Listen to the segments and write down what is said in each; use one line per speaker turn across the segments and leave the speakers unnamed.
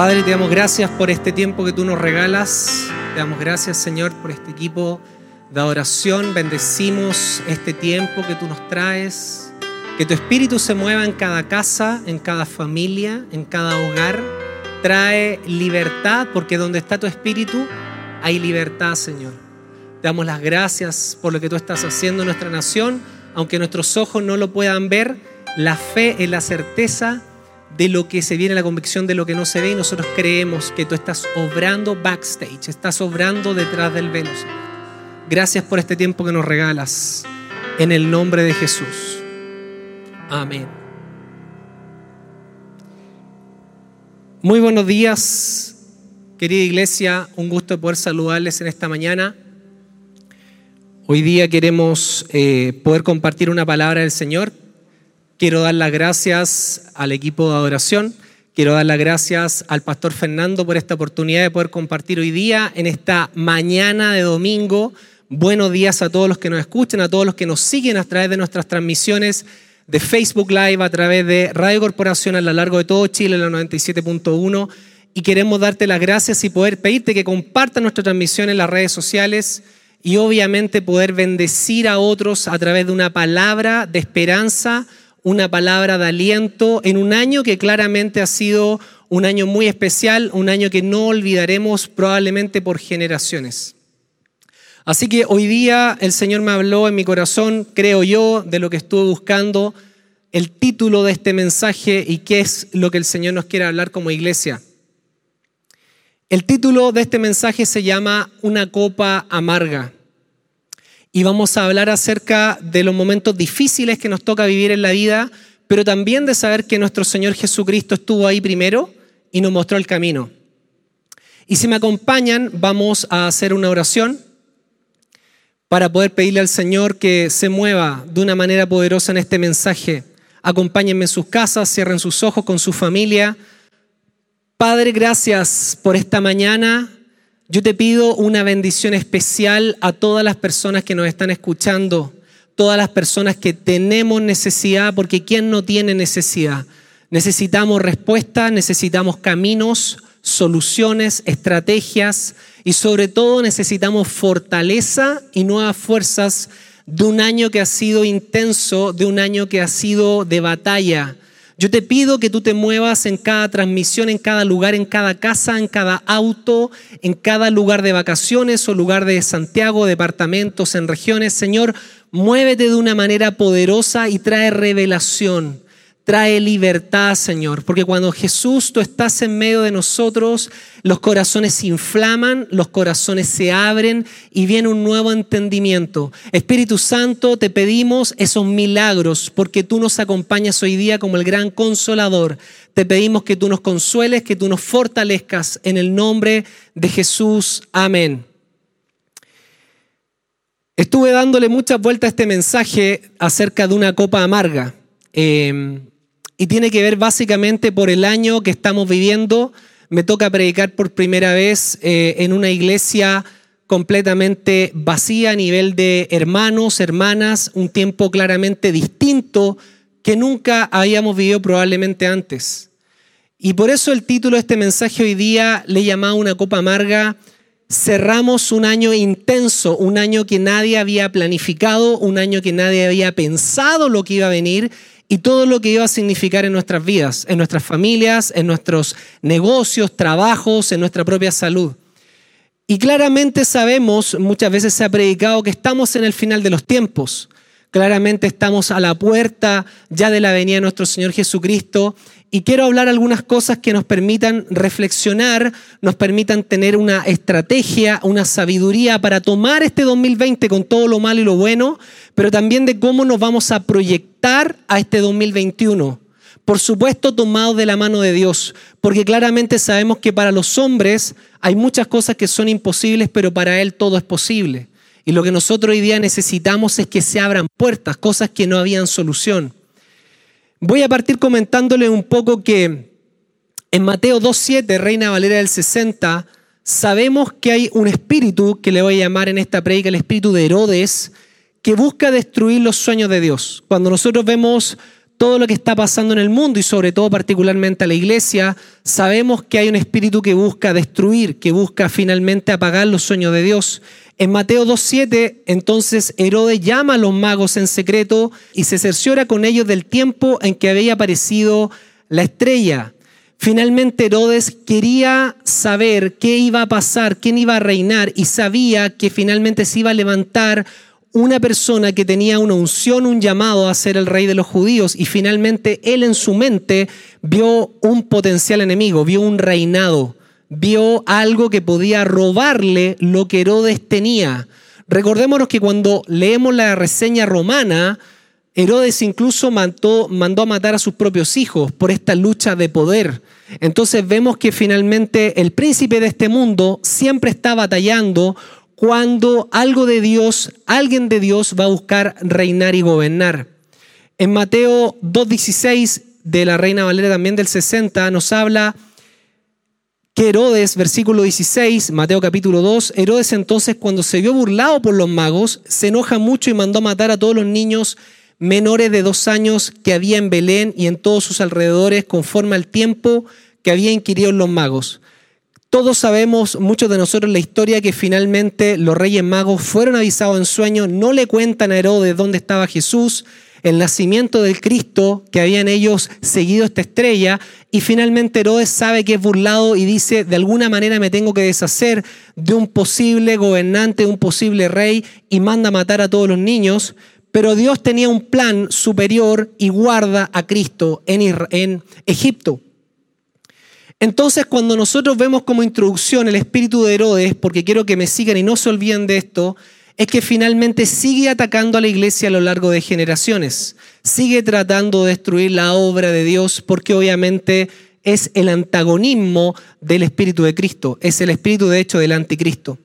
Padre, te damos gracias por este tiempo que tú nos regalas. Te damos gracias, Señor, por este equipo de adoración. Bendecimos este tiempo que tú nos traes. Que tu espíritu se mueva en cada casa, en cada familia, en cada hogar. Trae libertad, porque donde está tu espíritu hay libertad, Señor. Te damos las gracias por lo que tú estás haciendo en nuestra nación, aunque nuestros ojos no lo puedan ver. La fe es la certeza de lo que se viene, la convicción de lo que no se ve y nosotros creemos que tú estás obrando backstage, estás obrando detrás del velo. Gracias por este tiempo que nos regalas. En el nombre de Jesús. Amén. Muy buenos días, querida iglesia. Un gusto poder saludarles en esta mañana. Hoy día queremos eh, poder compartir una palabra del Señor Quiero dar las gracias al equipo de adoración. Quiero dar las gracias al pastor Fernando por esta oportunidad de poder compartir hoy día, en esta mañana de domingo. Buenos días a todos los que nos escuchan, a todos los que nos siguen a través de nuestras transmisiones de Facebook Live, a través de Radio Corporación a lo largo de todo Chile, la 97.1. Y queremos darte las gracias y poder pedirte que compartan nuestra transmisión en las redes sociales y obviamente poder bendecir a otros a través de una palabra de esperanza una palabra de aliento en un año que claramente ha sido un año muy especial, un año que no olvidaremos probablemente por generaciones. Así que hoy día el Señor me habló en mi corazón, creo yo, de lo que estuve buscando, el título de este mensaje y qué es lo que el Señor nos quiere hablar como iglesia. El título de este mensaje se llama Una copa amarga y vamos a hablar acerca de los momentos difíciles que nos toca vivir en la vida, pero también de saber que nuestro Señor Jesucristo estuvo ahí primero y nos mostró el camino. Y si me acompañan, vamos a hacer una oración para poder pedirle al Señor que se mueva de una manera poderosa en este mensaje. Acompáñenme en sus casas, cierren sus ojos con su familia. Padre, gracias por esta mañana. Yo te pido una bendición especial a todas las personas que nos están escuchando, todas las personas que tenemos necesidad, porque ¿quién no tiene necesidad? Necesitamos respuestas, necesitamos caminos, soluciones, estrategias y sobre todo necesitamos fortaleza y nuevas fuerzas de un año que ha sido intenso, de un año que ha sido de batalla, yo te pido que tú te muevas en cada transmisión, en cada lugar, en cada casa, en cada auto, en cada lugar de vacaciones o lugar de Santiago, departamentos, en regiones. Señor, muévete de una manera poderosa y trae revelación trae libertad, Señor, porque cuando Jesús tú estás en medio de nosotros, los corazones se inflaman, los corazones se abren y viene un nuevo entendimiento. Espíritu Santo, te pedimos esos milagros porque tú nos acompañas hoy día como el gran consolador. Te pedimos que tú nos consueles, que tú nos fortalezcas en el nombre de Jesús. Amén. Estuve dándole muchas vueltas a este mensaje acerca de una copa amarga. Eh, y tiene que ver básicamente por el año que estamos viviendo. Me toca predicar por primera vez eh, en una iglesia completamente vacía a nivel de hermanos, hermanas, un tiempo claramente distinto que nunca habíamos vivido probablemente antes. Y por eso el título de este mensaje hoy día le llamado Una copa amarga. Cerramos un año intenso, un año que nadie había planificado, un año que nadie había pensado lo que iba a venir y todo lo que iba a significar en nuestras vidas, en nuestras familias, en nuestros negocios, trabajos, en nuestra propia salud. Y claramente sabemos, muchas veces se ha predicado que estamos en el final de los tiempos. Claramente estamos a la puerta ya de la venida de nuestro Señor Jesucristo y quiero hablar algunas cosas que nos permitan reflexionar, nos permitan tener una estrategia, una sabiduría para tomar este 2020 con todo lo malo y lo bueno, pero también de cómo nos vamos a proyectar a este 2021. Por supuesto, tomados de la mano de Dios, porque claramente sabemos que para los hombres hay muchas cosas que son imposibles, pero para Él todo es posible. Y lo que nosotros hoy día necesitamos es que se abran puertas, cosas que no habían solución. Voy a partir comentándole un poco que en Mateo 2.7, Reina Valera del 60, sabemos que hay un espíritu que le voy a llamar en esta predica el espíritu de Herodes, que busca destruir los sueños de Dios. Cuando nosotros vemos todo lo que está pasando en el mundo y sobre todo particularmente a la iglesia, sabemos que hay un espíritu que busca destruir, que busca finalmente apagar los sueños de Dios. En Mateo 2.7, entonces Herodes llama a los magos en secreto y se cerciora con ellos del tiempo en que había aparecido la estrella. Finalmente Herodes quería saber qué iba a pasar, quién iba a reinar y sabía que finalmente se iba a levantar una persona que tenía una unción, un llamado a ser el rey de los judíos y finalmente él en su mente vio un potencial enemigo, vio un reinado, vio algo que podía robarle lo que Herodes tenía. Recordémonos que cuando leemos la reseña romana, Herodes incluso mandó, mandó, a matar a sus propios hijos por esta lucha de poder. Entonces vemos que finalmente el príncipe de este mundo siempre está batallando cuando algo de Dios, alguien de Dios va a buscar reinar y gobernar. En Mateo 2.16 de la Reina Valera también del 60 nos habla Herodes, versículo 16, Mateo capítulo 2, Herodes entonces cuando se vio burlado por los magos, se enoja mucho y mandó matar a todos los niños menores de dos años que había en Belén y en todos sus alrededores conforme al tiempo que había inquirido los magos. Todos sabemos, muchos de nosotros, la historia que finalmente los reyes magos fueron avisados en sueño, no le cuentan a Herodes dónde estaba Jesús, el nacimiento del Cristo, que habían ellos seguido esta estrella, y finalmente Herodes sabe que es burlado y dice, de alguna manera me tengo que deshacer de un posible gobernante, un posible rey, y manda matar a todos los niños, pero Dios tenía un plan superior y guarda a Cristo en, en Egipto. Entonces, cuando nosotros vemos como introducción el espíritu de Herodes, porque quiero que me sigan y no se olviden de esto, es que finalmente sigue atacando a la iglesia a lo largo de generaciones, sigue tratando de destruir la obra de Dios, porque obviamente es el antagonismo del espíritu de Cristo, es el espíritu de hecho del anticristo.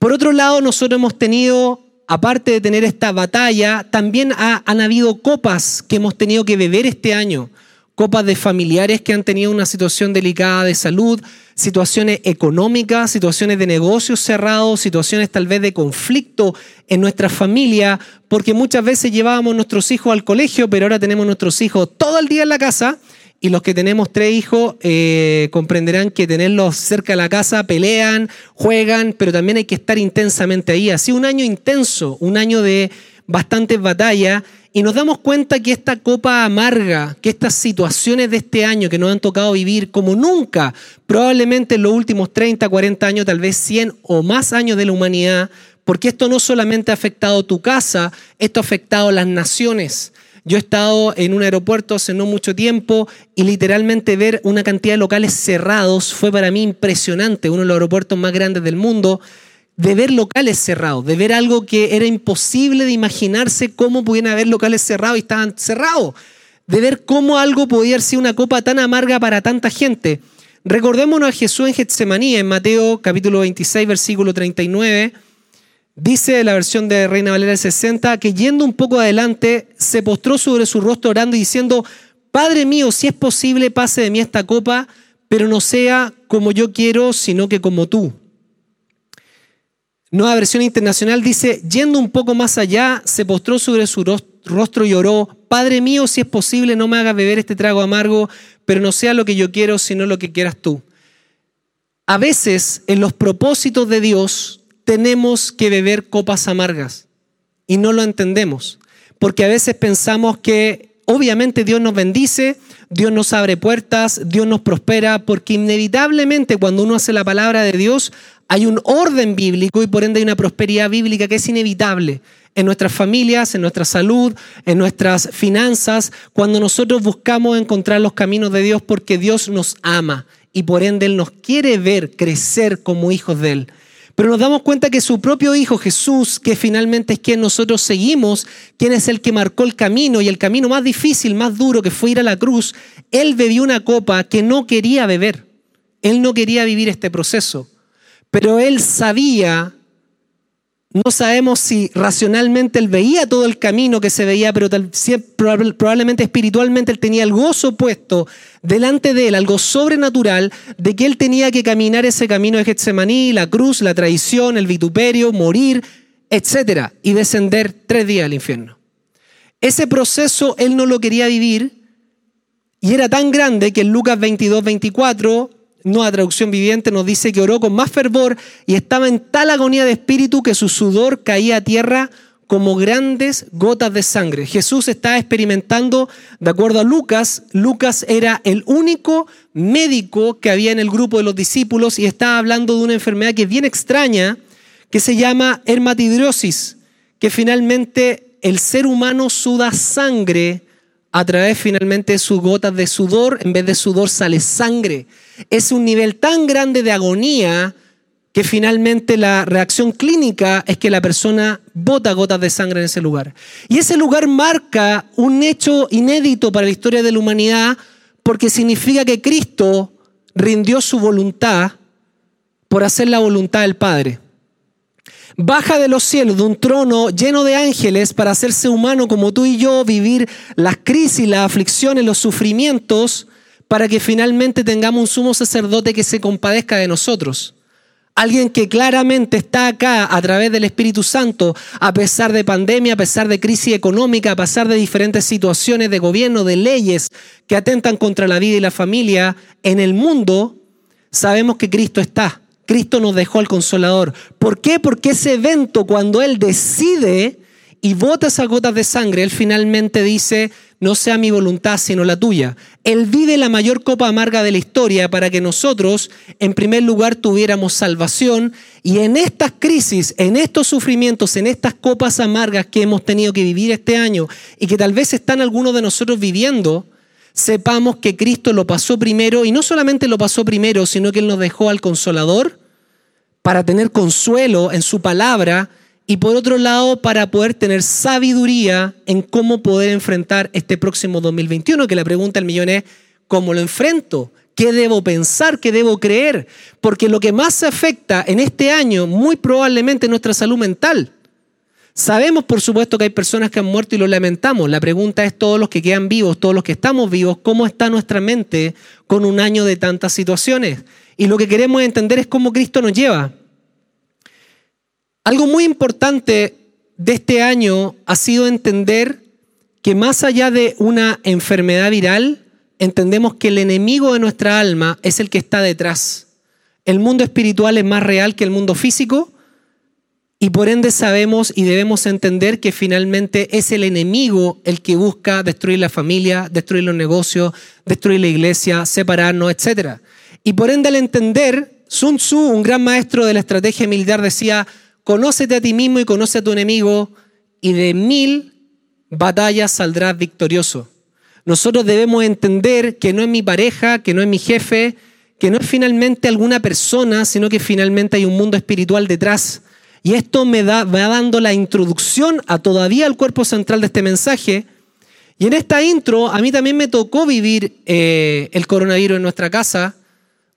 Por otro lado, nosotros hemos tenido, aparte de tener esta batalla, también han habido copas que hemos tenido que beber este año copas de familiares que han tenido una situación delicada de salud, situaciones económicas, situaciones de negocios cerrados, situaciones tal vez de conflicto en nuestra familia, porque muchas veces llevábamos nuestros hijos al colegio, pero ahora tenemos nuestros hijos todo el día en la casa. Y los que tenemos tres hijos eh, comprenderán que tenerlos cerca de la casa pelean, juegan, pero también hay que estar intensamente ahí. Así un año intenso, un año de bastantes batallas y nos damos cuenta que esta copa amarga, que estas situaciones de este año que nos han tocado vivir como nunca, probablemente en los últimos 30, 40 años, tal vez 100 o más años de la humanidad, porque esto no solamente ha afectado tu casa, esto ha afectado las naciones. Yo he estado en un aeropuerto hace no mucho tiempo y literalmente ver una cantidad de locales cerrados fue para mí impresionante, uno de los aeropuertos más grandes del mundo de ver locales cerrados, de ver algo que era imposible de imaginarse cómo pudieran haber locales cerrados y estaban cerrados, de ver cómo algo podía ser una copa tan amarga para tanta gente. Recordémonos a Jesús en Getsemaní, en Mateo capítulo 26, versículo 39. Dice la versión de Reina Valera del 60 que yendo un poco adelante se postró sobre su rostro orando y diciendo, Padre mío, si es posible, pase de mí esta copa, pero no sea como yo quiero, sino que como tú. Nueva versión internacional dice, yendo un poco más allá, se postró sobre su rostro y oró, Padre mío, si es posible, no me hagas beber este trago amargo, pero no sea lo que yo quiero, sino lo que quieras tú. A veces, en los propósitos de Dios, tenemos que beber copas amargas y no lo entendemos, porque a veces pensamos que obviamente Dios nos bendice, Dios nos abre puertas, Dios nos prospera, porque inevitablemente cuando uno hace la palabra de Dios, hay un orden bíblico y por ende hay una prosperidad bíblica que es inevitable en nuestras familias, en nuestra salud, en nuestras finanzas, cuando nosotros buscamos encontrar los caminos de Dios porque Dios nos ama y por ende Él nos quiere ver crecer como hijos de Él. Pero nos damos cuenta que su propio Hijo Jesús, que finalmente es quien nosotros seguimos, quien es el que marcó el camino y el camino más difícil, más duro que fue ir a la cruz, Él bebió una copa que no quería beber. Él no quería vivir este proceso. Pero él sabía, no sabemos si racionalmente él veía todo el camino que se veía, pero probablemente espiritualmente él tenía el gozo puesto delante de él, algo sobrenatural, de que él tenía que caminar ese camino de Getsemaní, la cruz, la traición, el vituperio, morir, etcétera, y descender tres días al infierno. Ese proceso él no lo quería vivir Y era tan grande que en Lucas 22, 24, nueva traducción viviente, nos dice que oró con más fervor y estaba en tal agonía de espíritu que su sudor caía a tierra como grandes gotas de sangre. Jesús estaba experimentando, de acuerdo a Lucas, Lucas era el único médico que había en el grupo de los discípulos y estaba hablando de una enfermedad que es bien extraña, que se llama hermatidrosis, que finalmente el ser humano suda sangre a través finalmente de sus gotas de sudor, en vez de sudor sale sangre. Es un nivel tan grande de agonía que finalmente la reacción clínica es que la persona bota gotas de sangre en ese lugar. Y ese lugar marca un hecho inédito para la historia de la humanidad porque significa que Cristo rindió su voluntad por hacer la voluntad del Padre. Baja de los cielos, de un trono lleno de ángeles, para hacerse humano como tú y yo, vivir las crisis, las aflicciones, los sufrimientos, para que finalmente tengamos un sumo sacerdote que se compadezca de nosotros. Alguien que claramente está acá a través del Espíritu Santo, a pesar de pandemia, a pesar de crisis económica, a pesar de diferentes situaciones de gobierno, de leyes que atentan contra la vida y la familia en el mundo, sabemos que Cristo está. Cristo nos dejó al consolador. ¿Por qué? Porque ese evento, cuando Él decide y bota esas gotas de sangre, Él finalmente dice, no sea mi voluntad sino la tuya. Él vive la mayor copa amarga de la historia para que nosotros, en primer lugar, tuviéramos salvación y en estas crisis, en estos sufrimientos, en estas copas amargas que hemos tenido que vivir este año y que tal vez están algunos de nosotros viviendo, sepamos que Cristo lo pasó primero y no solamente lo pasó primero, sino que Él nos dejó al consolador para tener consuelo en su palabra y por otro lado para poder tener sabiduría en cómo poder enfrentar este próximo 2021, que la pregunta del millón es, ¿cómo lo enfrento? ¿Qué debo pensar? ¿Qué debo creer? Porque lo que más afecta en este año muy probablemente es nuestra salud mental. Sabemos, por supuesto, que hay personas que han muerto y lo lamentamos. La pregunta es, todos los que quedan vivos, todos los que estamos vivos, ¿cómo está nuestra mente con un año de tantas situaciones? Y lo que queremos entender es cómo Cristo nos lleva. Algo muy importante de este año ha sido entender que más allá de una enfermedad viral, entendemos que el enemigo de nuestra alma es el que está detrás. El mundo espiritual es más real que el mundo físico y por ende sabemos y debemos entender que finalmente es el enemigo el que busca destruir la familia, destruir los negocios, destruir la iglesia, separarnos, etc. Y por ende al entender, Sun Tzu, un gran maestro de la estrategia militar, decía, Conócete a ti mismo y conoce a tu enemigo y de mil batallas saldrás victorioso. Nosotros debemos entender que no es mi pareja, que no es mi jefe, que no es finalmente alguna persona, sino que finalmente hay un mundo espiritual detrás. Y esto me, da, va dando la introducción a todavía al cuerpo central de este mensaje. Y en esta intro, a mí también me tocó vivir eh, el coronavirus en nuestra casa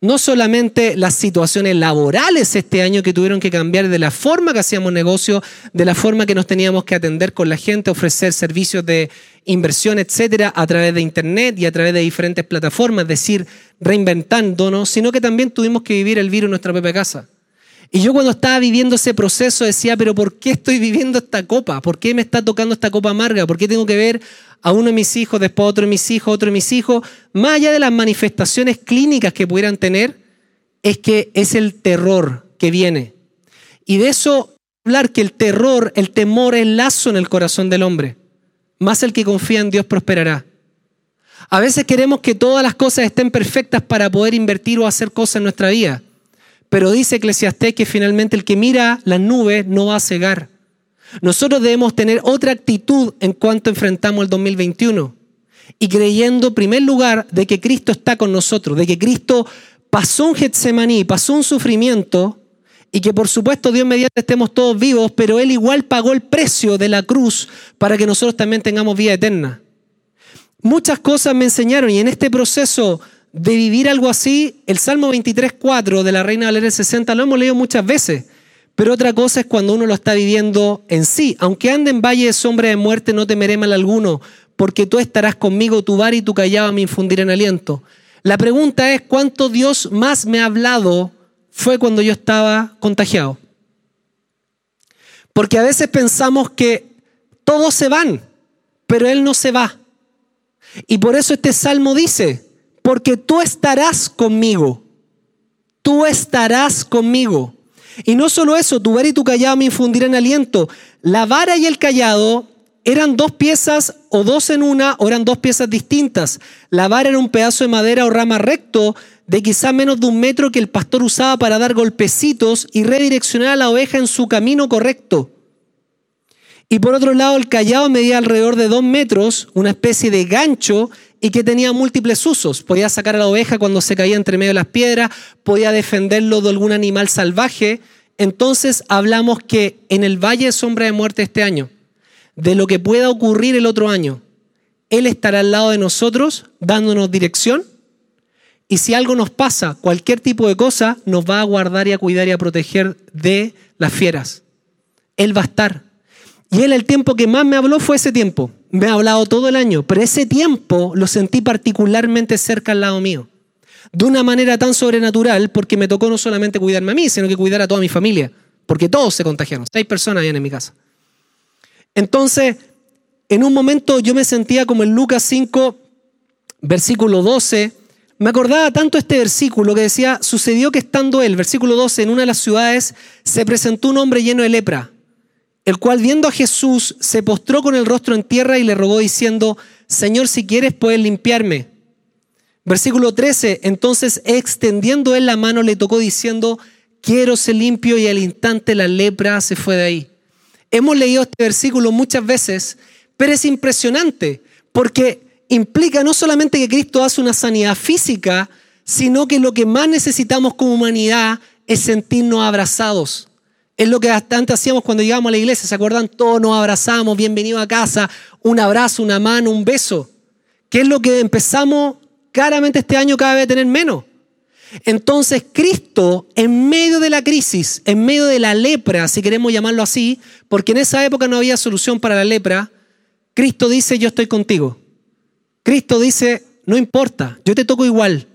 no solamente las situaciones laborales este año que tuvieron que cambiar de la forma que hacíamos negocio, de la forma que nos teníamos que atender con la gente, ofrecer servicios de inversión, etcétera, a través de internet y a través de diferentes plataformas, es decir, reinventándonos, sino que también tuvimos que vivir el virus en nuestra propia casa. Y yo cuando estaba viviendo ese proceso decía, pero ¿por qué estoy viviendo esta copa? ¿Por qué me está tocando esta copa amarga? ¿Por qué tengo que ver a uno de mis hijos, después a otro de mis hijos, otro de mis hijos, más allá de las manifestaciones clínicas que pudieran tener, es que es el terror que viene. Y de eso hablar que el terror, el temor es lazo en el corazón del hombre. Más el que confía en Dios prosperará. A veces queremos que todas las cosas estén perfectas para poder invertir o hacer cosas en nuestra vida. Pero dice Eclesiastés que finalmente el que mira las nubes no va a cegar. Nosotros debemos tener otra actitud en cuanto enfrentamos el 2021 y creyendo en primer lugar de que Cristo está con nosotros, de que Cristo pasó un Getsemaní, pasó un sufrimiento y que por supuesto Dios mediante estemos todos vivos, pero Él igual pagó el precio de la cruz para que nosotros también tengamos vida eterna. Muchas cosas me enseñaron y en este proceso de vivir algo así, el Salmo 23.4 de la Reina Valera 60 lo hemos leído muchas veces. Pero otra cosa es cuando uno lo está viviendo en sí. Aunque ande en valle de sombra de muerte, no temeré mal alguno, porque tú estarás conmigo, tu bar y tu callado me infundirán aliento. La pregunta es, ¿cuánto Dios más me ha hablado fue cuando yo estaba contagiado? Porque a veces pensamos que todos se van, pero Él no se va. Y por eso este salmo dice, porque tú estarás conmigo, tú estarás conmigo. Y no solo eso, tu vara y tu callado me infundirán aliento. La vara y el callado eran dos piezas o dos en una o eran dos piezas distintas. La vara era un pedazo de madera o rama recto de quizá menos de un metro que el pastor usaba para dar golpecitos y redireccionar a la oveja en su camino correcto. Y por otro lado, el callado medía alrededor de dos metros, una especie de gancho y que tenía múltiples usos. Podía sacar a la oveja cuando se caía entre medio de las piedras, podía defenderlo de algún animal salvaje. Entonces hablamos que en el Valle de Sombra de Muerte este año, de lo que pueda ocurrir el otro año, Él estará al lado de nosotros dándonos dirección. Y si algo nos pasa, cualquier tipo de cosa, nos va a guardar y a cuidar y a proteger de las fieras. Él va a estar. Y él el tiempo que más me habló fue ese tiempo. Me ha hablado todo el año, pero ese tiempo lo sentí particularmente cerca al lado mío. De una manera tan sobrenatural, porque me tocó no solamente cuidarme a mí, sino que cuidar a toda mi familia, porque todos se contagiaron. Seis personas habían en mi casa. Entonces, en un momento yo me sentía como en Lucas 5, versículo 12. Me acordaba tanto este versículo que decía, sucedió que estando él, versículo 12, en una de las ciudades, se presentó un hombre lleno de lepra el cual viendo a Jesús se postró con el rostro en tierra y le rogó diciendo, Señor, si quieres puedes limpiarme. Versículo 13, entonces extendiendo él la mano le tocó diciendo, quiero ser limpio y al instante la lepra se fue de ahí. Hemos leído este versículo muchas veces, pero es impresionante porque implica no solamente que Cristo hace una sanidad física, sino que lo que más necesitamos como humanidad es sentirnos abrazados. Es lo que antes hacíamos cuando llegábamos a la iglesia, ¿se acuerdan? Todos nos abrazamos, bienvenido a casa, un abrazo, una mano, un beso. ¿Qué es lo que empezamos claramente este año cada vez a tener menos? Entonces Cristo, en medio de la crisis, en medio de la lepra, si queremos llamarlo así, porque en esa época no había solución para la lepra, Cristo dice, yo estoy contigo. Cristo dice, no importa, yo te toco igual,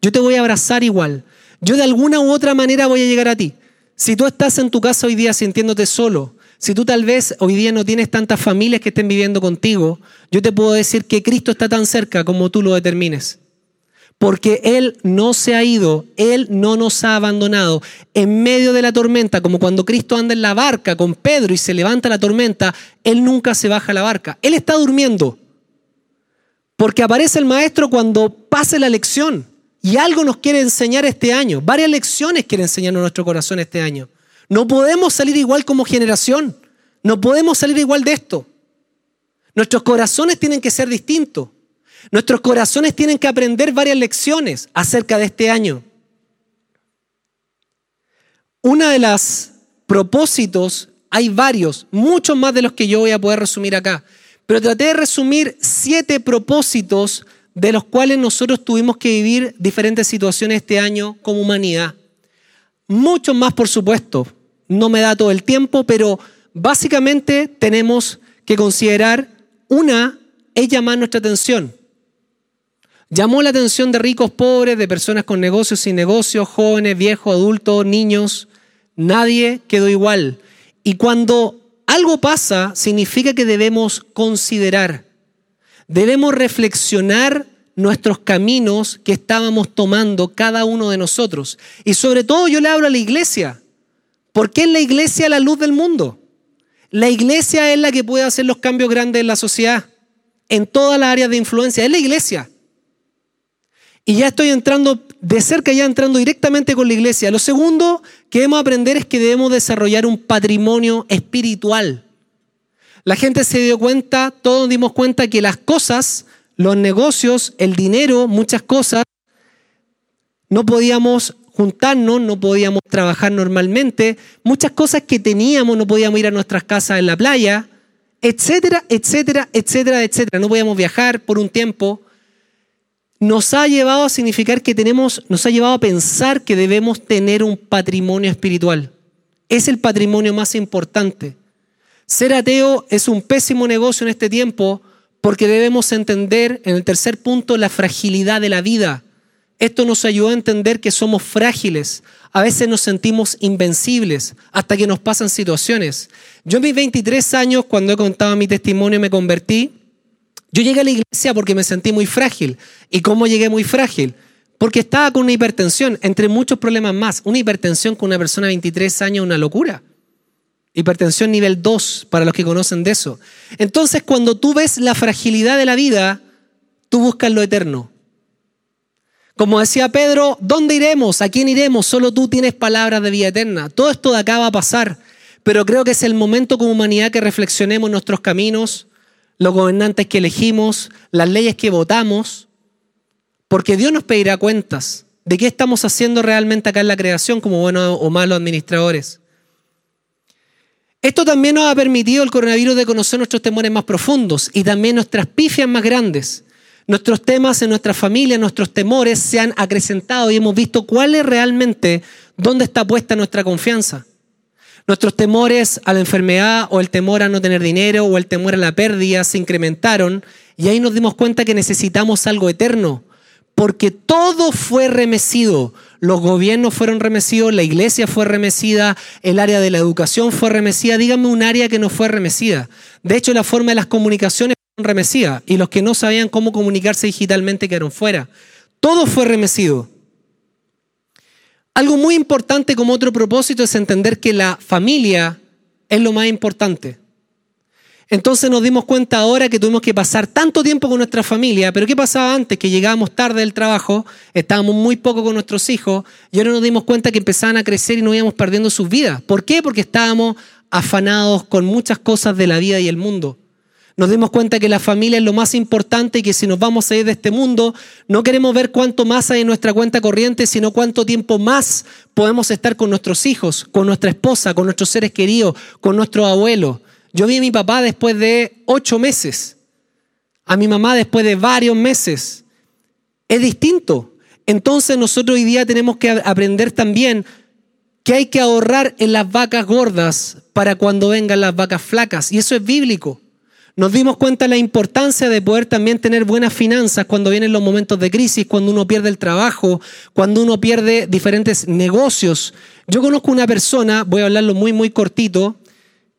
yo te voy a abrazar igual, yo de alguna u otra manera voy a llegar a ti. Si tú estás en tu casa hoy día sintiéndote solo, si tú tal vez hoy día no tienes tantas familias que estén viviendo contigo, yo te puedo decir que Cristo está tan cerca como tú lo determines. Porque Él no se ha ido, Él no nos ha abandonado. En medio de la tormenta, como cuando Cristo anda en la barca con Pedro y se levanta la tormenta, Él nunca se baja la barca. Él está durmiendo. Porque aparece el maestro cuando pase la lección. Y algo nos quiere enseñar este año. Varias lecciones quiere enseñarnos nuestro corazón este año. No podemos salir igual como generación. No podemos salir igual de esto. Nuestros corazones tienen que ser distintos. Nuestros corazones tienen que aprender varias lecciones acerca de este año. Una de las propósitos, hay varios, muchos más de los que yo voy a poder resumir acá, pero traté de resumir siete propósitos de los cuales nosotros tuvimos que vivir diferentes situaciones este año como humanidad. Muchos más, por supuesto. No me da todo el tiempo, pero básicamente tenemos que considerar una es llamar nuestra atención. Llamó la atención de ricos, pobres, de personas con negocios, sin negocios, jóvenes, viejos, adultos, niños. Nadie quedó igual. Y cuando algo pasa, significa que debemos considerar. Debemos reflexionar nuestros caminos que estábamos tomando cada uno de nosotros. Y sobre todo yo le hablo a la iglesia. ¿Por qué es la iglesia la luz del mundo? La iglesia es la que puede hacer los cambios grandes en la sociedad, en todas las áreas de influencia. Es la iglesia. Y ya estoy entrando de cerca, ya entrando directamente con la iglesia. Lo segundo que debemos aprender es que debemos desarrollar un patrimonio espiritual. La gente se dio cuenta, todos dimos cuenta que las cosas, los negocios, el dinero, muchas cosas, no podíamos juntarnos, no podíamos trabajar normalmente, muchas cosas que teníamos, no podíamos ir a nuestras casas en la playa, etcétera, etcétera, etcétera, etcétera. No podíamos viajar por un tiempo. Nos ha llevado a significar que tenemos, nos ha llevado a pensar que debemos tener un patrimonio espiritual. Es el patrimonio más importante. Ser ateo es un pésimo negocio en este tiempo porque debemos entender, en el tercer punto, la fragilidad de la vida. Esto nos ayudó a entender que somos frágiles. A veces nos sentimos invencibles hasta que nos pasan situaciones. Yo en mis 23 años, cuando he contado mi testimonio, me convertí. Yo llegué a la iglesia porque me sentí muy frágil. ¿Y cómo llegué muy frágil? Porque estaba con una hipertensión, entre muchos problemas más. Una hipertensión con una persona de 23 años, una locura. Hipertensión nivel 2, para los que conocen de eso. Entonces, cuando tú ves la fragilidad de la vida, tú buscas lo eterno. Como decía Pedro, ¿dónde iremos? ¿A quién iremos? Solo tú tienes palabras de vida eterna. Todo esto de acá va a pasar, pero creo que es el momento como humanidad que reflexionemos nuestros caminos, los gobernantes que elegimos, las leyes que votamos, porque Dios nos pedirá cuentas de qué estamos haciendo realmente acá en la creación como buenos o malos administradores. Esto también nos ha permitido el coronavirus de conocer nuestros temores más profundos y también nuestras pifias más grandes. Nuestros temas en nuestra familia, nuestros temores se han acrecentado y hemos visto cuál es realmente, dónde está puesta nuestra confianza. Nuestros temores a la enfermedad o el temor a no tener dinero o el temor a la pérdida se incrementaron y ahí nos dimos cuenta que necesitamos algo eterno, porque todo fue remecido. Los gobiernos fueron remecidos, la iglesia fue remecida, el área de la educación fue remecida. Díganme un área que no fue remecida. De hecho, la forma de las comunicaciones fue remecida y los que no sabían cómo comunicarse digitalmente quedaron fuera. Todo fue remecido. Algo muy importante como otro propósito es entender que la familia es lo más importante. Entonces nos dimos cuenta ahora que tuvimos que pasar tanto tiempo con nuestra familia, pero ¿qué pasaba antes? Que llegábamos tarde del trabajo, estábamos muy poco con nuestros hijos y ahora nos dimos cuenta que empezaban a crecer y nos íbamos perdiendo sus vidas. ¿Por qué? Porque estábamos afanados con muchas cosas de la vida y el mundo nos dimos cuenta que la familia es lo más importante y que si nos vamos a ir de este mundo, no queremos ver cuánto más hay en nuestra cuenta corriente, sino cuánto tiempo más podemos estar con nuestros hijos, con nuestra esposa, con nuestros seres queridos, con nuestro abuelo. Yo vi a mi papá después de ocho meses, a mi mamá después de varios meses. Es distinto. Entonces nosotros hoy día tenemos que aprender también que hay que ahorrar en las vacas gordas para cuando vengan las vacas flacas. Y eso es bíblico. Nos dimos cuenta de la importancia de poder también tener buenas finanzas cuando vienen los momentos de crisis, cuando uno pierde el trabajo, cuando uno pierde diferentes negocios. Yo conozco una persona, voy a hablarlo muy, muy cortito,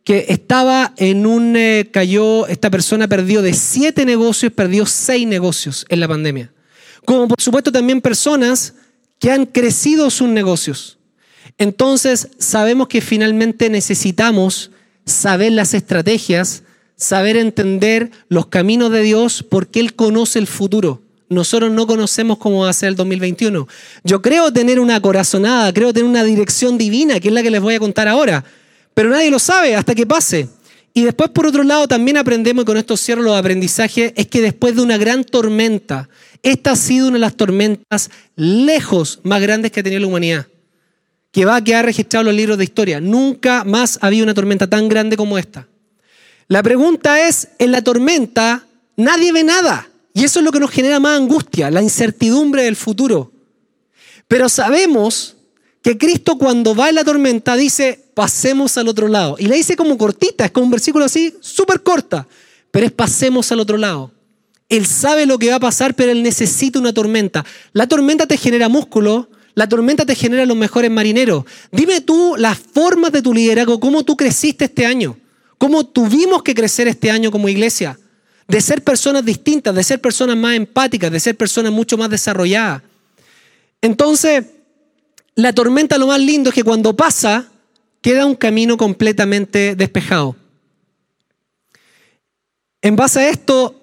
que estaba en un, eh, cayó, esta persona perdió de siete negocios, perdió seis negocios en la pandemia. Como por supuesto también personas que han crecido sus negocios. Entonces sabemos que finalmente necesitamos saber las estrategias saber entender los caminos de Dios porque Él conoce el futuro. Nosotros no conocemos cómo va a ser el 2021. Yo creo tener una corazonada, creo tener una dirección divina, que es la que les voy a contar ahora, pero nadie lo sabe hasta que pase. Y después, por otro lado, también aprendemos, con esto cierro los aprendizajes, es que después de una gran tormenta, esta ha sido una de las tormentas lejos más grandes que ha tenido la humanidad, que va a quedar registrado en los libros de historia. Nunca más había una tormenta tan grande como esta. La pregunta es, en la tormenta nadie ve nada. Y eso es lo que nos genera más angustia, la incertidumbre del futuro. Pero sabemos que Cristo cuando va en la tormenta dice, pasemos al otro lado. Y le dice como cortita, es como un versículo así, súper corta, pero es pasemos al otro lado. Él sabe lo que va a pasar, pero él necesita una tormenta. La tormenta te genera músculo, la tormenta te genera los mejores marineros. Dime tú las formas de tu liderazgo, cómo tú creciste este año cómo tuvimos que crecer este año como iglesia, de ser personas distintas, de ser personas más empáticas, de ser personas mucho más desarrolladas. Entonces, la tormenta lo más lindo es que cuando pasa, queda un camino completamente despejado. En base a esto,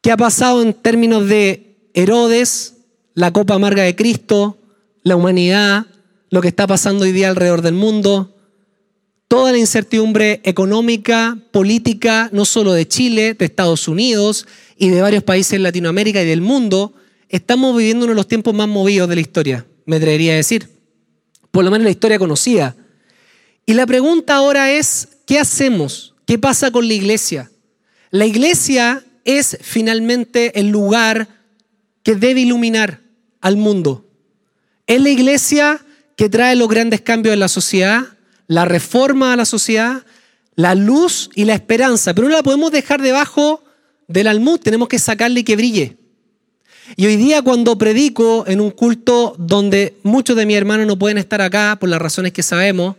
¿qué ha pasado en términos de Herodes, la copa amarga de Cristo, la humanidad, lo que está pasando hoy día alrededor del mundo? toda la incertidumbre económica, política, no solo de Chile, de Estados Unidos y de varios países en Latinoamérica y del mundo, estamos viviendo uno de los tiempos más movidos de la historia, me atrevería a decir. Por lo menos la historia conocida. Y la pregunta ahora es, ¿qué hacemos? ¿Qué pasa con la iglesia? La iglesia es finalmente el lugar que debe iluminar al mundo. Es la iglesia que trae los grandes cambios en la sociedad, la reforma a la sociedad, la luz y la esperanza, pero no la podemos dejar debajo del almud, tenemos que sacarle que brille. Y hoy día cuando predico en un culto donde muchos de mis hermanos no pueden estar acá por las razones que sabemos,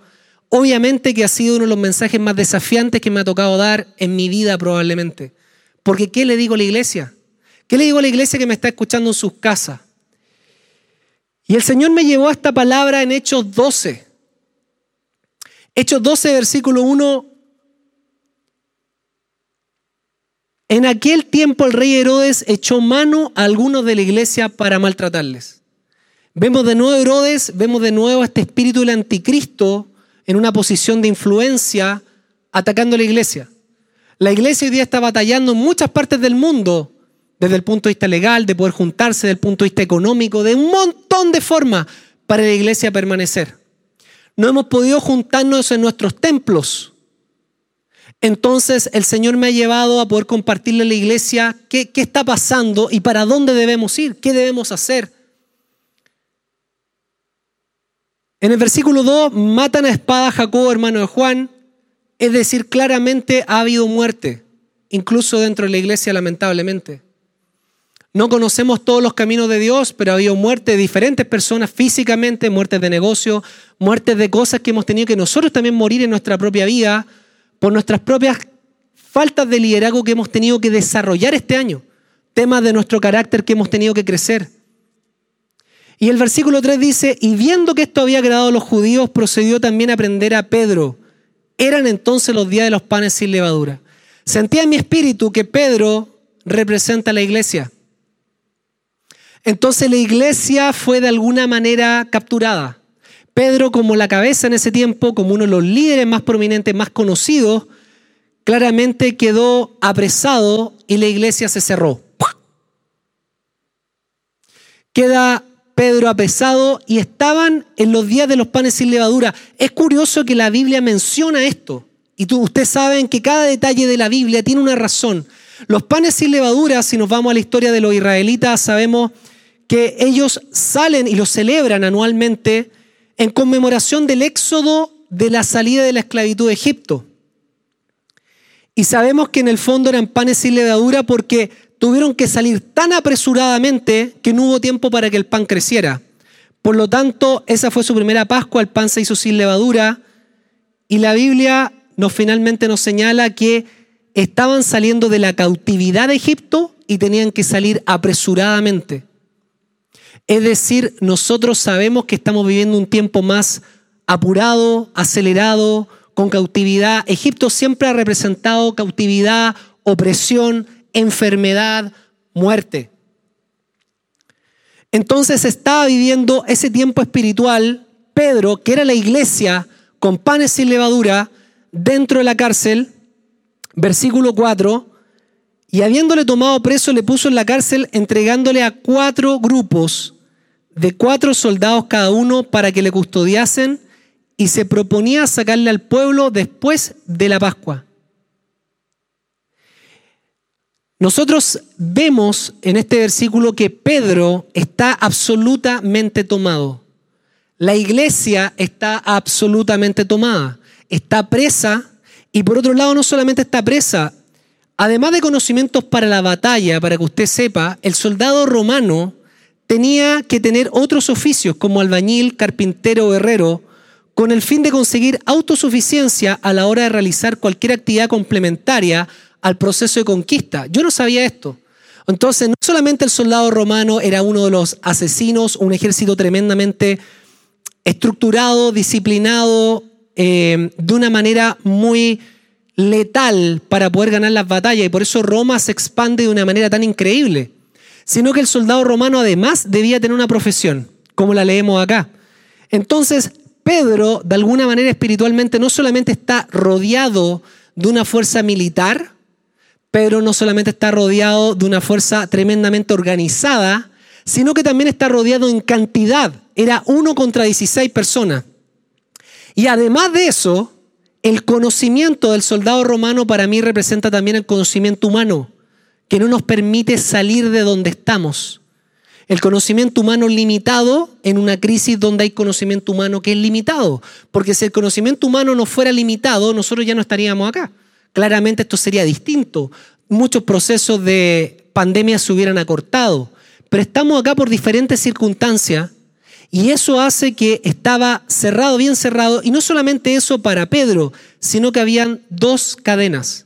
obviamente que ha sido uno de los mensajes más desafiantes que me ha tocado dar en mi vida probablemente. Porque ¿qué le digo a la iglesia? ¿Qué le digo a la iglesia que me está escuchando en sus casas? Y el Señor me llevó a esta palabra en Hechos 12. Hechos 12, versículo 1. En aquel tiempo el rey Herodes echó mano a algunos de la iglesia para maltratarles. Vemos de nuevo Herodes, vemos de nuevo este espíritu del anticristo en una posición de influencia atacando a la iglesia. La iglesia hoy día está batallando en muchas partes del mundo, desde el punto de vista legal, de poder juntarse, desde el punto de vista económico, de un montón de formas para la iglesia permanecer. No hemos podido juntarnos en nuestros templos. Entonces el Señor me ha llevado a poder compartirle a la iglesia qué, qué está pasando y para dónde debemos ir, qué debemos hacer. En el versículo 2, matan a espada a Jacob, hermano de Juan, es decir, claramente ha habido muerte, incluso dentro de la iglesia, lamentablemente. No conocemos todos los caminos de Dios, pero ha habido muerte de diferentes personas físicamente, muertes de negocio, muertes de cosas que hemos tenido que nosotros también morir en nuestra propia vida por nuestras propias faltas de liderazgo que hemos tenido que desarrollar este año, temas de nuestro carácter que hemos tenido que crecer. Y el versículo 3 dice, y viendo que esto había agradado a los judíos, procedió también a prender a Pedro eran entonces los días de los panes sin levadura. Sentía en mi espíritu que Pedro representa a la iglesia. Entonces la iglesia fue de alguna manera capturada. Pedro como la cabeza en ese tiempo, como uno de los líderes más prominentes, más conocidos, claramente quedó apresado y la iglesia se cerró. Queda Pedro apesado y estaban en los días de los panes sin levadura. Es curioso que la Biblia menciona esto. Y ustedes saben que cada detalle de la Biblia tiene una razón. Los panes sin levadura, si nos vamos a la historia de los israelitas, sabemos que ellos salen y los celebran anualmente en conmemoración del éxodo de la salida de la esclavitud de Egipto. Y sabemos que en el fondo eran panes sin levadura porque tuvieron que salir tan apresuradamente que no hubo tiempo para que el pan creciera. Por lo tanto, esa fue su primera Pascua, el pan se hizo sin levadura y la Biblia nos finalmente nos señala que estaban saliendo de la cautividad de Egipto y tenían que salir apresuradamente. Es decir, nosotros sabemos que estamos viviendo un tiempo más apurado, acelerado, con cautividad. Egipto siempre ha representado cautividad, opresión, enfermedad, muerte. Entonces estaba viviendo ese tiempo espiritual, Pedro, que era la iglesia con panes sin levadura, dentro de la cárcel, versículo 4, y habiéndole tomado preso le puso en la cárcel entregándole a cuatro grupos de cuatro soldados cada uno para que le custodiasen y se proponía sacarle al pueblo después de la Pascua. Nosotros vemos en este versículo que Pedro está absolutamente tomado. La iglesia está absolutamente tomada. Está presa y por otro lado no solamente está presa, además de conocimientos para la batalla, para que usted sepa, el soldado romano tenía que tener otros oficios como albañil, carpintero o herrero, con el fin de conseguir autosuficiencia a la hora de realizar cualquier actividad complementaria al proceso de conquista. Yo no sabía esto. Entonces, no solamente el soldado romano era uno de los asesinos, un ejército tremendamente estructurado, disciplinado, eh, de una manera muy letal para poder ganar las batallas, y por eso Roma se expande de una manera tan increíble, sino que el soldado romano además debía tener una profesión, como la leemos acá. Entonces, Pedro, de alguna manera espiritualmente, no solamente está rodeado de una fuerza militar, Pedro no solamente está rodeado de una fuerza tremendamente organizada, sino que también está rodeado en cantidad. Era uno contra 16 personas. Y además de eso, el conocimiento del soldado romano para mí representa también el conocimiento humano, que no nos permite salir de donde estamos. El conocimiento humano limitado en una crisis donde hay conocimiento humano que es limitado. Porque si el conocimiento humano no fuera limitado, nosotros ya no estaríamos acá. Claramente esto sería distinto. Muchos procesos de pandemia se hubieran acortado. Pero estamos acá por diferentes circunstancias y eso hace que estaba cerrado, bien cerrado. Y no solamente eso para Pedro, sino que habían dos cadenas.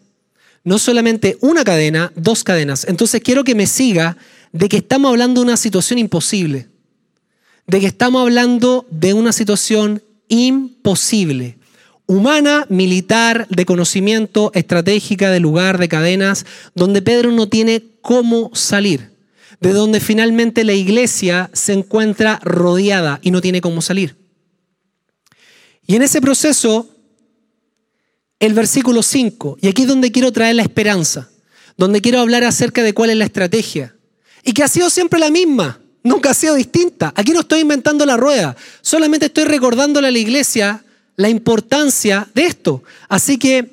No solamente una cadena, dos cadenas. Entonces quiero que me siga de que estamos hablando de una situación imposible, de que estamos hablando de una situación imposible, humana, militar, de conocimiento, estratégica, de lugar, de cadenas, donde Pedro no tiene cómo salir, de donde finalmente la iglesia se encuentra rodeada y no tiene cómo salir. Y en ese proceso, el versículo 5, y aquí es donde quiero traer la esperanza, donde quiero hablar acerca de cuál es la estrategia, y que ha sido siempre la misma, nunca ha sido distinta. Aquí no estoy inventando la rueda, solamente estoy recordándole a la iglesia la importancia de esto. Así que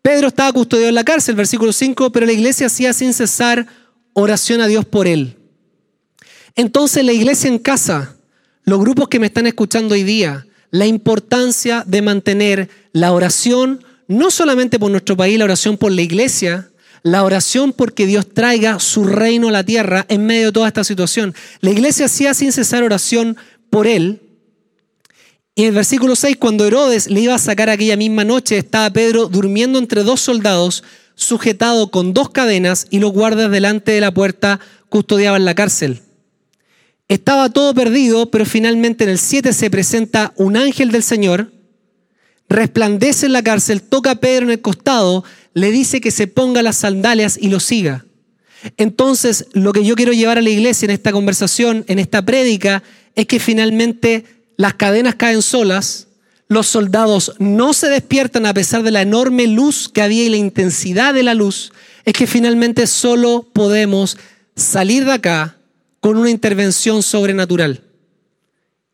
Pedro estaba custodiado en la cárcel, versículo 5, pero la iglesia hacía sin cesar oración a Dios por él. Entonces la iglesia en casa, los grupos que me están escuchando hoy día, la importancia de mantener la oración, no solamente por nuestro país, la oración por la iglesia, la oración porque Dios traiga su reino a la tierra en medio de toda esta situación. La iglesia hacía sin cesar oración por él. Y en el versículo 6, cuando Herodes le iba a sacar aquella misma noche, estaba Pedro durmiendo entre dos soldados, sujetado con dos cadenas, y los guardas delante de la puerta custodiaban la cárcel. Estaba todo perdido, pero finalmente en el 7 se presenta un ángel del Señor, resplandece en la cárcel, toca a Pedro en el costado, le dice que se ponga las sandalias y lo siga. Entonces, lo que yo quiero llevar a la iglesia en esta conversación, en esta prédica, es que finalmente las cadenas caen solas, los soldados no se despiertan a pesar de la enorme luz que había y la intensidad de la luz, es que finalmente solo podemos salir de acá con una intervención sobrenatural.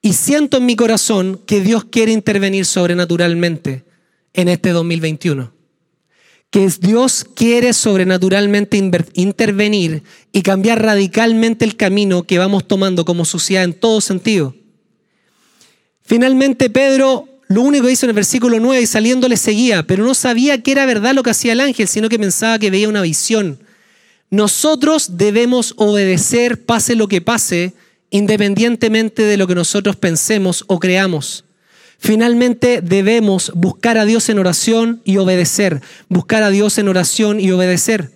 Y siento en mi corazón que Dios quiere intervenir sobrenaturalmente en este 2021. Que Dios quiere sobrenaturalmente intervenir y cambiar radicalmente el camino que vamos tomando como sociedad en todo sentido. Finalmente Pedro lo único que hizo en el versículo 9 y saliendo le seguía, pero no sabía que era verdad lo que hacía el ángel, sino que pensaba que veía una visión. Nosotros debemos obedecer pase lo que pase, independientemente de lo que nosotros pensemos o creamos. Finalmente debemos buscar a Dios en oración y obedecer, buscar a Dios en oración y obedecer.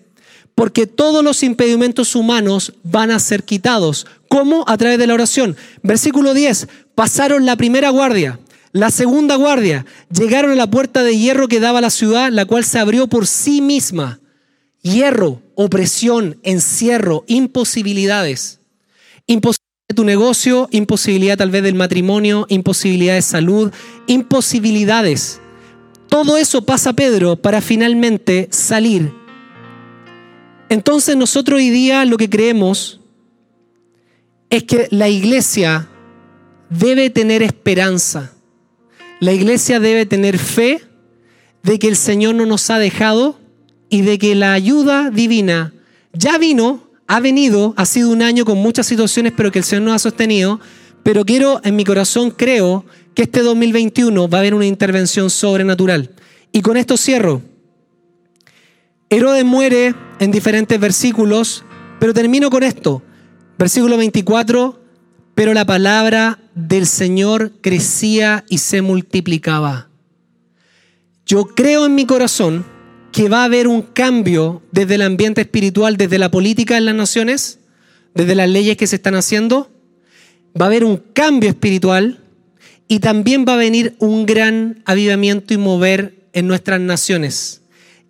Porque todos los impedimentos humanos van a ser quitados. ¿Cómo? A través de la oración. Versículo 10. Pasaron la primera guardia, la segunda guardia, llegaron a la puerta de hierro que daba a la ciudad, la cual se abrió por sí misma hierro, opresión, encierro, imposibilidades. Imposibilidad tu negocio, imposibilidad tal vez del matrimonio, imposibilidad de salud, imposibilidades. Todo eso pasa Pedro para finalmente salir. Entonces nosotros hoy día lo que creemos es que la iglesia debe tener esperanza. La iglesia debe tener fe de que el Señor no nos ha dejado y de que la ayuda divina ya vino, ha venido, ha sido un año con muchas situaciones, pero que el Señor nos ha sostenido. Pero quiero, en mi corazón, creo que este 2021 va a haber una intervención sobrenatural. Y con esto cierro. Herodes muere en diferentes versículos, pero termino con esto. Versículo 24, pero la palabra del Señor crecía y se multiplicaba. Yo creo en mi corazón que va a haber un cambio desde el ambiente espiritual, desde la política en las naciones, desde las leyes que se están haciendo. Va a haber un cambio espiritual y también va a venir un gran avivamiento y mover en nuestras naciones.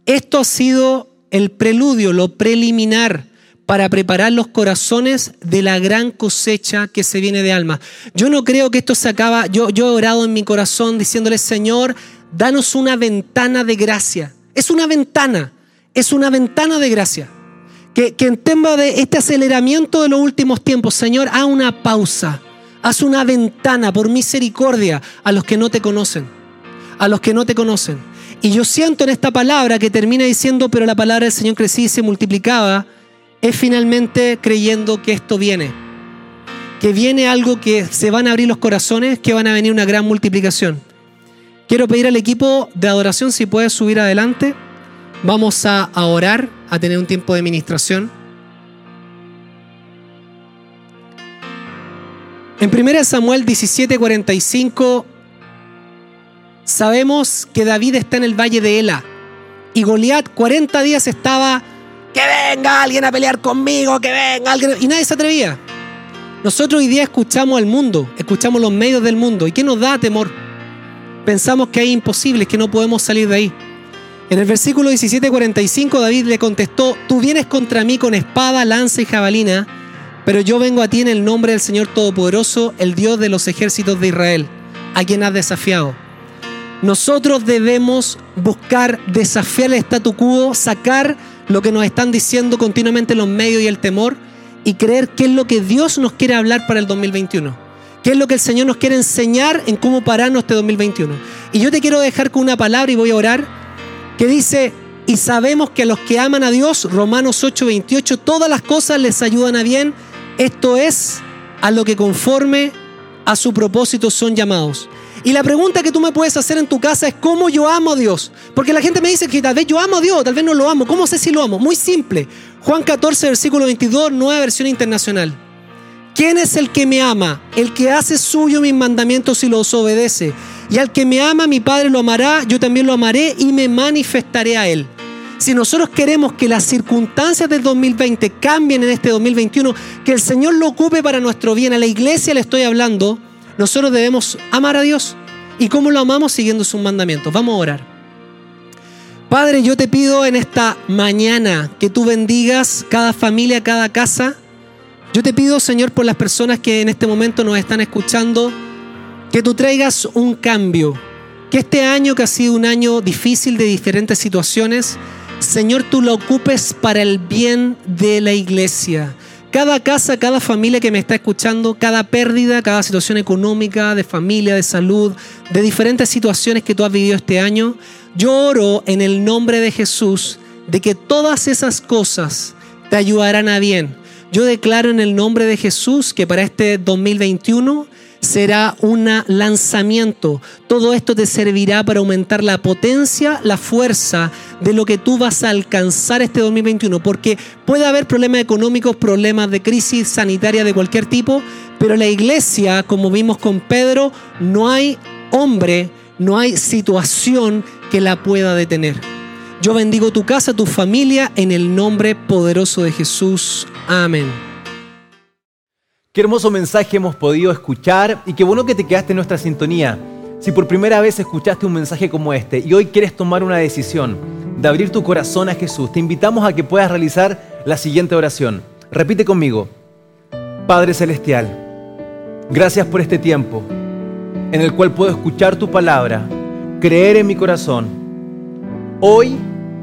Esto ha sido el preludio, lo preliminar para preparar los corazones de la gran cosecha que se viene de alma. Yo no creo que esto se acaba, yo, yo he orado en mi corazón diciéndole, Señor, danos una ventana de gracia es una ventana, es una ventana de gracia. Que, en tema de este aceleramiento de los últimos tiempos, Señor, haz una pausa, haz una ventana por misericordia a los que no te conocen, a los que no te conocen. Y yo siento en esta palabra que termina diciendo, pero la palabra del Señor crecía y se multiplicaba, es finalmente creyendo que esto viene. Que viene algo que se van a abrir los corazones, que van a venir una gran multiplicación. Quiero pedir al equipo de adoración si puede subir adelante. Vamos a, orar, a tener un tiempo de ministración. En 1 Samuel 17:45 sabemos que David está en el valle de Ela y Goliat 40 días estaba, que venga alguien a pelear conmigo, que venga alguien, y nadie se atrevía. Nosotros hoy día escuchamos al mundo, escuchamos los medios del mundo, ¿y qué nos da temor? Pensamos que es imposible, que no podemos salir de ahí. En el versículo 17:45 David le contestó, tú vienes contra mí con espada, lanza y jabalina, pero yo vengo a ti en el nombre del Señor Todopoderoso, el Dios de los ejércitos de Israel, a quien has desafiado. Nosotros debemos buscar desafiar el statu quo, sacar lo que nos están diciendo continuamente los medios y el temor y creer qué es lo que Dios nos quiere hablar para el 2021. ¿Qué es lo que el Señor nos quiere enseñar en cómo pararnos este 2021? Y yo te quiero dejar con una palabra y voy a orar que dice, y sabemos que a los que aman a Dios, Romanos 8:28, todas las cosas les ayudan a bien, esto es a lo que conforme a su propósito son llamados. Y la pregunta que tú me puedes hacer en tu casa es cómo yo amo a Dios. Porque la gente me dice que tal vez yo amo a Dios, tal vez no lo amo. ¿Cómo sé si lo amo? Muy simple. Juan 14, versículo 22, nueva versión internacional. ¿Quién es el que me ama? El que hace suyo mis mandamientos y los obedece. Y al que me ama, mi Padre lo amará, yo también lo amaré y me manifestaré a él. Si nosotros queremos que las circunstancias del 2020 cambien en este 2021, que el Señor lo ocupe para nuestro bien, a la iglesia le estoy hablando, nosotros debemos amar a Dios. ¿Y cómo lo amamos? Siguiendo sus mandamientos. Vamos a orar. Padre, yo te pido en esta mañana que tú bendigas cada familia, cada casa. Yo te pido, Señor, por las personas que en este momento nos están escuchando, que tú traigas un cambio, que este año que ha sido un año difícil de diferentes situaciones, Señor, tú lo ocupes para el bien de la iglesia. Cada casa, cada familia que me está escuchando, cada pérdida, cada situación económica, de familia, de salud, de diferentes situaciones que tú has vivido este año, yo oro en el nombre de Jesús de que todas esas cosas te ayudarán a bien. Yo declaro en el nombre de Jesús que para este 2021 será un lanzamiento. Todo esto te servirá para aumentar la potencia, la fuerza de lo que tú vas a alcanzar este 2021. Porque puede haber problemas económicos, problemas de crisis sanitaria de cualquier tipo, pero la iglesia, como vimos con Pedro, no hay hombre, no hay situación que la pueda detener. Yo bendigo tu casa, tu familia, en el nombre poderoso de Jesús. Amén.
Qué hermoso mensaje hemos podido escuchar y qué bueno que te quedaste en nuestra sintonía. Si por primera vez escuchaste un mensaje como este y hoy quieres tomar una decisión de abrir tu corazón a Jesús, te invitamos a que puedas realizar la siguiente oración. Repite conmigo. Padre Celestial, gracias por este tiempo en el cual puedo escuchar tu palabra, creer en mi corazón. Hoy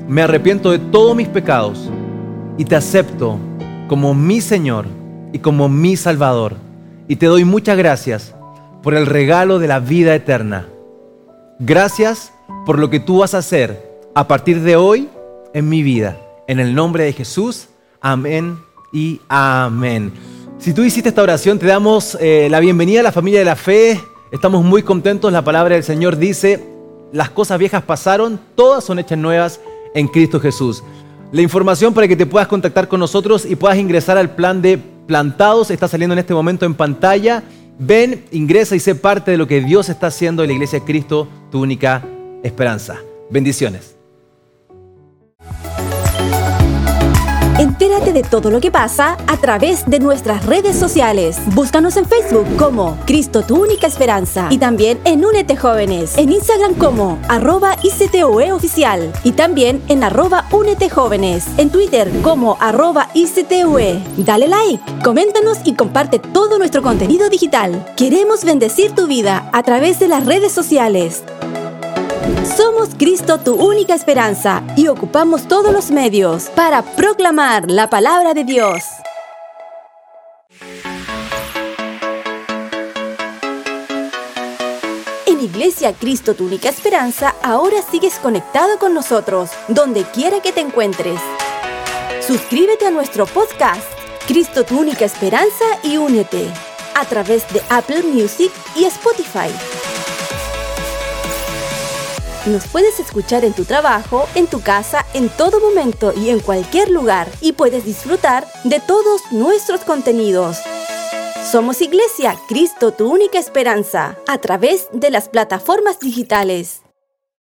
me arrepiento de todos mis pecados y te acepto como mi Señor y como mi Salvador. Y te doy muchas gracias por el regalo de la vida eterna. Gracias por lo que tú vas a hacer a partir de hoy en mi vida. En el nombre de Jesús, amén y amén. Si tú hiciste esta oración, te damos eh, la bienvenida a la familia de la fe. Estamos muy contentos. La palabra del Señor dice, las cosas viejas pasaron, todas son hechas nuevas en Cristo Jesús. La información para que te puedas contactar con nosotros y puedas ingresar al plan de plantados está saliendo en este momento en pantalla. Ven, ingresa y sé parte de lo que Dios está haciendo en la iglesia de Cristo, tu única esperanza. Bendiciones.
Entérate de todo lo que pasa a través de nuestras redes sociales. Búscanos en Facebook como Cristo tu única esperanza y también en Únete Jóvenes, en Instagram como arroba ICTUE oficial y también en arroba Únete Jóvenes, en Twitter como arroba ICTUE. Dale like, coméntanos y comparte todo nuestro contenido digital. Queremos bendecir tu vida a través de las redes sociales. Somos Cristo tu única esperanza y ocupamos todos los medios para proclamar la palabra de Dios. En Iglesia Cristo tu única esperanza, ahora sigues conectado con nosotros, donde quiera que te encuentres. Suscríbete a nuestro podcast, Cristo tu única esperanza y únete, a través de Apple Music y Spotify. Nos puedes escuchar en tu trabajo, en tu casa, en todo momento y en cualquier lugar y puedes disfrutar de todos nuestros contenidos. Somos Iglesia, Cristo, tu única esperanza, a través de las plataformas digitales.